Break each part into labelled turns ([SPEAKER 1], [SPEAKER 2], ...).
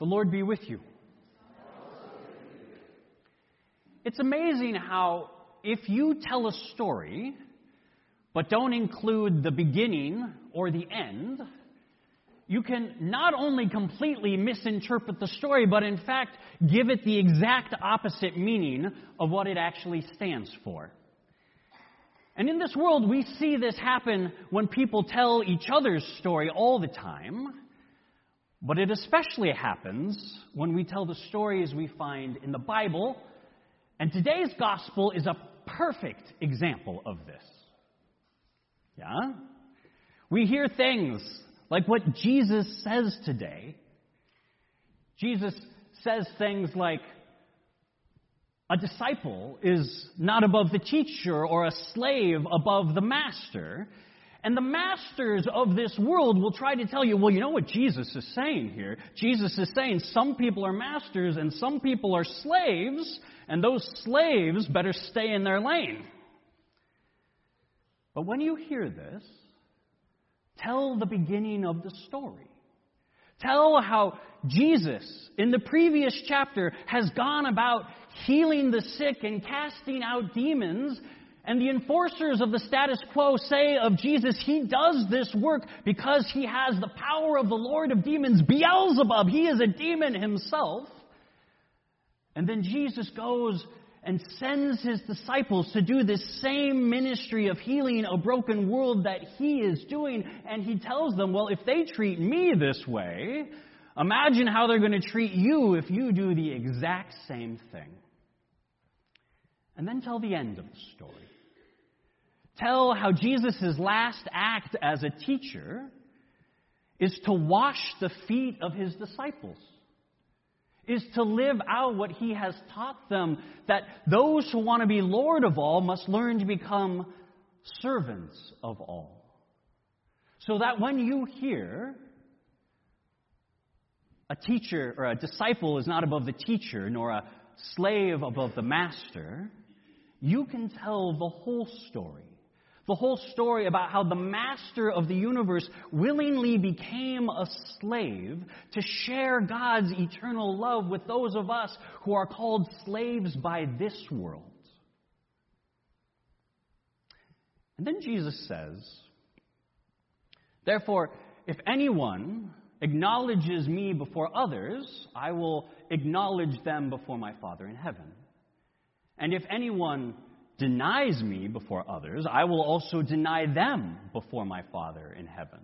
[SPEAKER 1] The Lord be with you. It's amazing how, if you tell a story, but don't include the beginning or the end, you can not only completely misinterpret the story, but in fact give it the exact opposite meaning of what it actually stands for. And in this world, we see this happen when people tell each other's story all the time. But it especially happens when we tell the stories we find in the Bible. And today's gospel is a perfect example of this. Yeah? We hear things like what Jesus says today. Jesus says things like, a disciple is not above the teacher or a slave above the master. And the masters of this world will try to tell you, well, you know what Jesus is saying here? Jesus is saying some people are masters and some people are slaves, and those slaves better stay in their lane. But when you hear this, tell the beginning of the story. Tell how Jesus, in the previous chapter, has gone about healing the sick and casting out demons and the enforcers of the status quo say of Jesus, he does this work because he has the power of the Lord of demons, Beelzebub. He is a demon himself. And then Jesus goes and sends his disciples to do this same ministry of healing a broken world that he is doing. And he tells them, well, if they treat me this way, imagine how they're going to treat you if you do the exact same thing. And then tell the end of the story tell how Jesus' last act as a teacher is to wash the feet of his disciples, is to live out what he has taught them that those who want to be Lord of all must learn to become servants of all. So that when you hear a teacher or a disciple is not above the teacher, nor a slave above the master, you can tell the whole story the whole story about how the master of the universe willingly became a slave to share God's eternal love with those of us who are called slaves by this world. And then Jesus says, Therefore, if anyone acknowledges me before others, I will acknowledge them before my Father in heaven. And if anyone denies me before others, I will also deny them before my Father in heaven.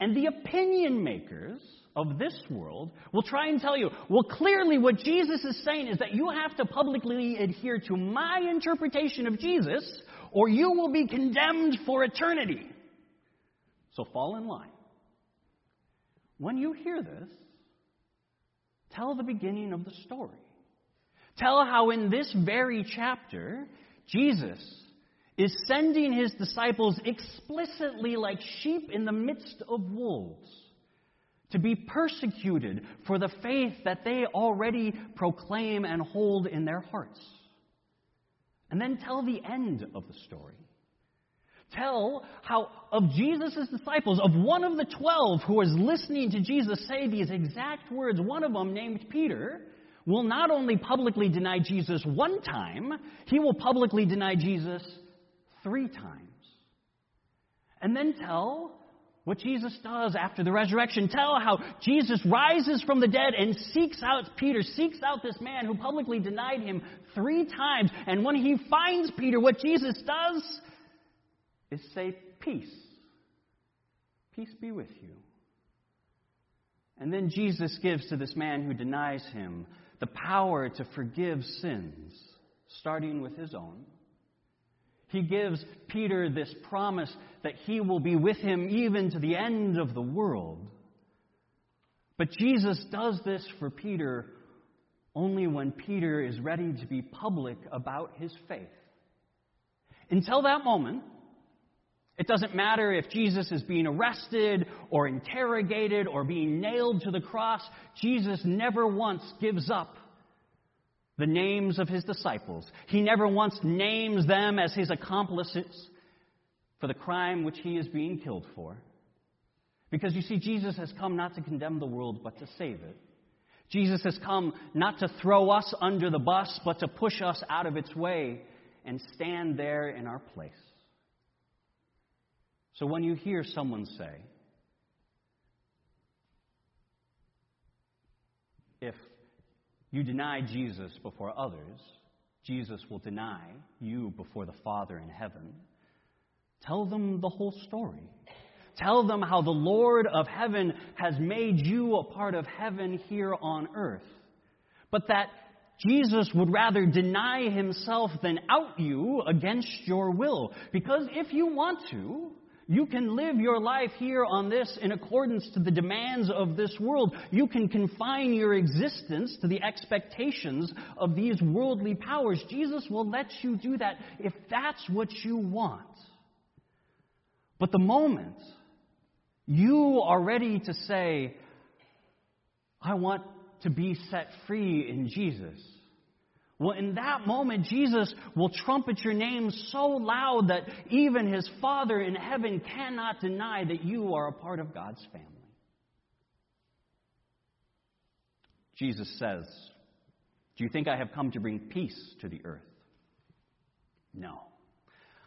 [SPEAKER 1] And the opinion makers of this world will try and tell you, well, clearly what Jesus is saying is that you have to publicly adhere to my interpretation of Jesus, or you will be condemned for eternity. So fall in line. When you hear this, tell the beginning of the story. Tell how in this very chapter, Jesus is sending his disciples explicitly like sheep in the midst of wolves to be persecuted for the faith that they already proclaim and hold in their hearts. And then tell the end of the story. Tell how of Jesus' disciples, of one of the twelve who was listening to Jesus say these exact words, one of them named Peter, will not only publicly deny Jesus one time, he will publicly deny Jesus three times. And then tell what Jesus does after the resurrection. Tell how Jesus rises from the dead and seeks out Peter, seeks out this man who publicly denied him three times. And when he finds Peter, what Jesus does is say, Peace. Peace be with you. And then Jesus gives to this man who denies him the power to forgive sins, starting with his own. He gives Peter this promise that he will be with him even to the end of the world. But Jesus does this for Peter only when Peter is ready to be public about his faith. Until that moment, it doesn't matter if Jesus is being arrested or interrogated or being nailed to the cross. Jesus never once gives up the names of his disciples. He never once names them as his accomplices for the crime which he is being killed for. Because you see, Jesus has come not to condemn the world, but to save it. Jesus has come not to throw us under the bus, but to push us out of its way and stand there in our place. So when you hear someone say, if you deny Jesus before others, Jesus will deny you before the Father in heaven. Tell them the whole story. Tell them how the Lord of heaven has made you a part of heaven here on earth. But that Jesus would rather deny himself than out you against your will. Because if you want to, you can live your life here on this in accordance to the demands of this world. You can confine your existence to the expectations of these worldly powers. Jesus will let you do that if that's what you want. But the moment you are ready to say, I want to be set free in Jesus, well, in that moment, Jesus will trumpet your name so loud that even his Father in heaven cannot deny that you are a part of God's family. Jesus says, Do you think I have come to bring peace to the earth? No.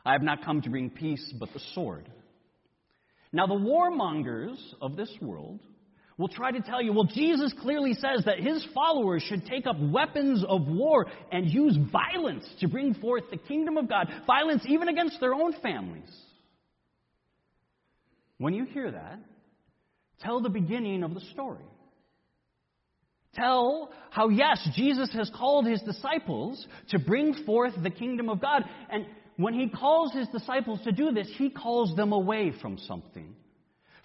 [SPEAKER 1] I have not come to bring peace, but the sword. Now, the warmongers of this world will try to tell you, well, Jesus clearly says that his followers should take up weapons of war and use violence to bring forth the kingdom of God, violence even against their own families. When you hear that, tell the beginning of the story. Tell how, yes, Jesus has called his disciples to bring forth the kingdom of God. And when he calls his disciples to do this, he calls them away from something.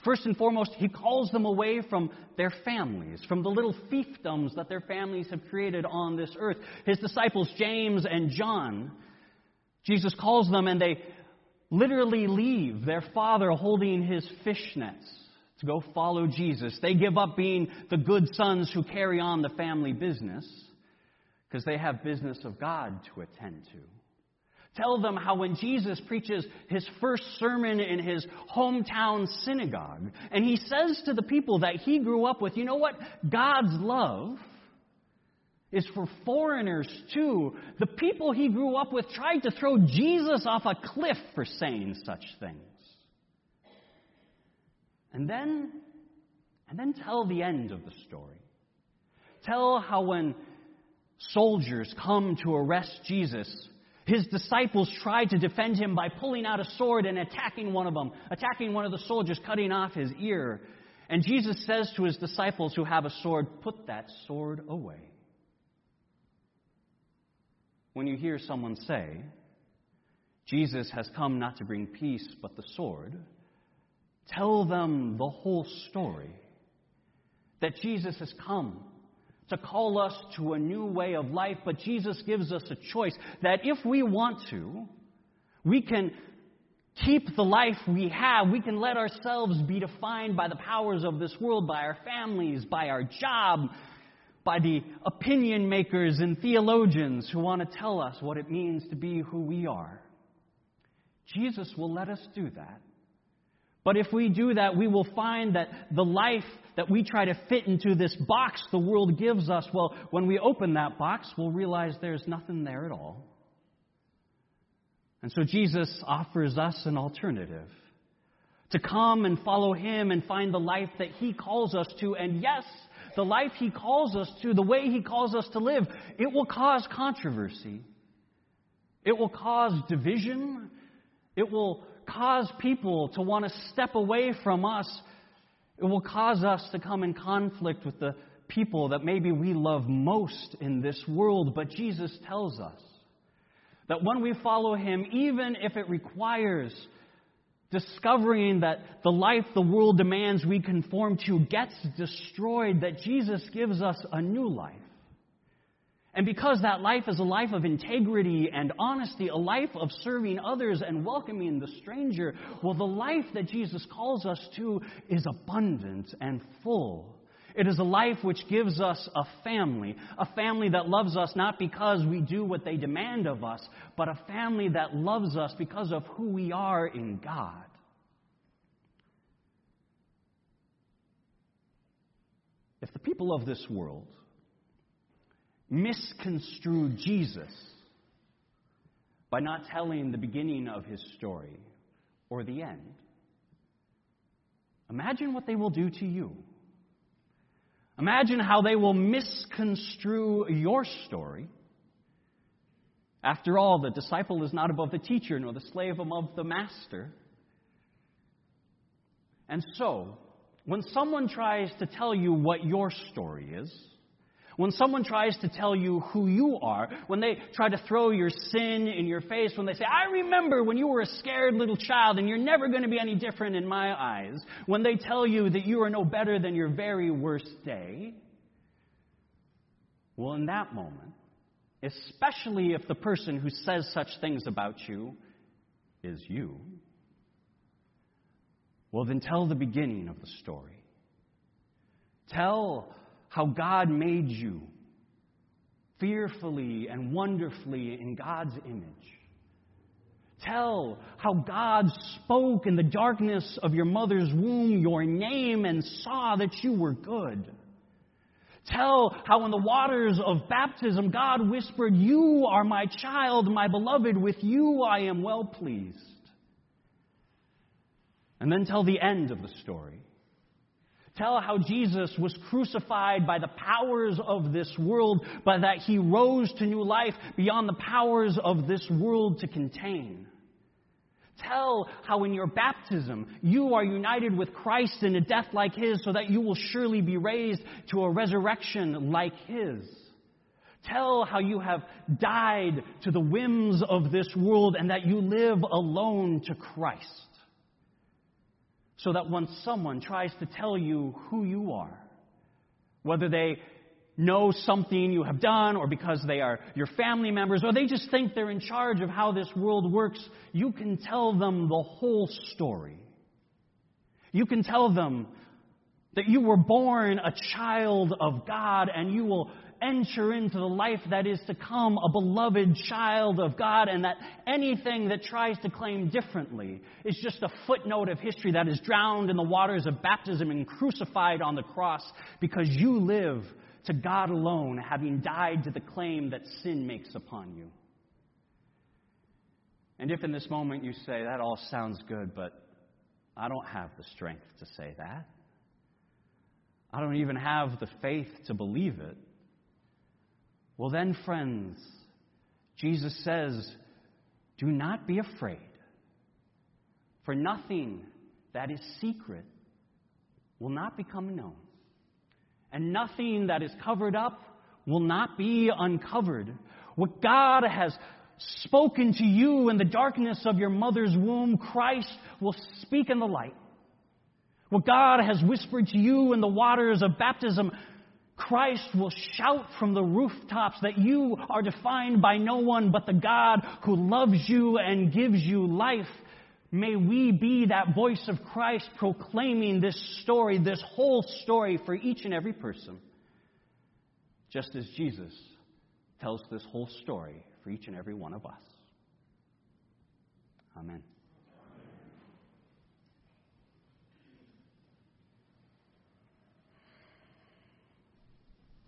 [SPEAKER 1] First and foremost, he calls them away from their families, from the little fiefdoms that their families have created on this earth. His disciples, James and John, Jesus calls them and they literally leave their father holding his fish nets to go follow Jesus. They give up being the good sons who carry on the family business because they have business of God to attend to. Tell them how when Jesus preaches his first sermon in his hometown synagogue, and he says to the people that he grew up with, you know what? God's love is for foreigners too. The people he grew up with tried to throw Jesus off a cliff for saying such things. And then, and then tell the end of the story. Tell how when soldiers come to arrest Jesus, his disciples tried to defend him by pulling out a sword and attacking one of them, attacking one of the soldiers, cutting off his ear. And Jesus says to his disciples who have a sword, Put that sword away. When you hear someone say, Jesus has come not to bring peace but the sword, tell them the whole story. That Jesus has come to call us to a new way of life, but Jesus gives us a choice that if we want to, we can keep the life we have. We can let ourselves be defined by the powers of this world, by our families, by our job, by the opinion makers and theologians who want to tell us what it means to be who we are. Jesus will let us do that. But if we do that, we will find that the life that we try to fit into this box the world gives us, well, when we open that box, we'll realize there's nothing there at all. And so Jesus offers us an alternative to come and follow Him and find the life that He calls us to. And yes, the life He calls us to, the way He calls us to live, it will cause controversy. It will cause division. It will cause people to want to step away from us it will cause us to come in conflict with the people that maybe we love most in this world. But Jesus tells us that when we follow Him, even if it requires discovering that the life the world demands we conform to gets destroyed, that Jesus gives us a new life. And because that life is a life of integrity and honesty, a life of serving others and welcoming the stranger, well, the life that Jesus calls us to is abundant and full. It is a life which gives us a family, a family that loves us not because we do what they demand of us, but a family that loves us because of who we are in God. if the people of this world misconstrue Jesus by not telling the beginning of his story or the end, imagine what they will do to you. Imagine how they will misconstrue your story. After all, the disciple is not above the teacher, nor the slave above the master. And so, when someone tries to tell you what your story is, when someone tries to tell you who you are, when they try to throw your sin in your face, when they say, I remember when you were a scared little child and you're never going to be any different in my eyes, when they tell you that you are no better than your very worst day, well, in that moment, especially if the person who says such things about you is you, well, then tell the beginning of the story. Tell how God made you fearfully and wonderfully in God's image. Tell how God spoke in the darkness of your mother's womb your name and saw that you were good. Tell how in the waters of baptism God whispered, You are my child, my beloved, with you I am well pleased. And then tell the end of the story tell how Jesus was crucified by the powers of this world, but that he rose to new life beyond the powers of this world to contain. Tell how in your baptism you are united with Christ in a death like his, so that you will surely be raised to a resurrection like his. Tell how you have died to the whims of this world and that you live alone to Christ so that when someone tries to tell you who you are, whether they know something you have done or because they are your family members or they just think they're in charge of how this world works, you can tell them the whole story. You can tell them that you were born a child of God and you will enter into the life that is to come, a beloved child of God, and that anything that tries to claim differently is just a footnote of history that is drowned in the waters of baptism and crucified on the cross because you live to God alone, having died to the claim that sin makes upon you. And if in this moment you say, that all sounds good, but I don't have the strength to say that. I don't even have the faith to believe it. Well, then, friends, Jesus says, Do not be afraid, for nothing that is secret will not become known, and nothing that is covered up will not be uncovered. What God has spoken to you in the darkness of your mother's womb, Christ will speak in the light. What God has whispered to you in the waters of baptism, Christ will shout from the rooftops that you are defined by no one but the God who loves you and gives you life. May we be that voice of Christ proclaiming this story, this whole story for each and every person, just as Jesus tells this whole story for each and every one of us. Amen.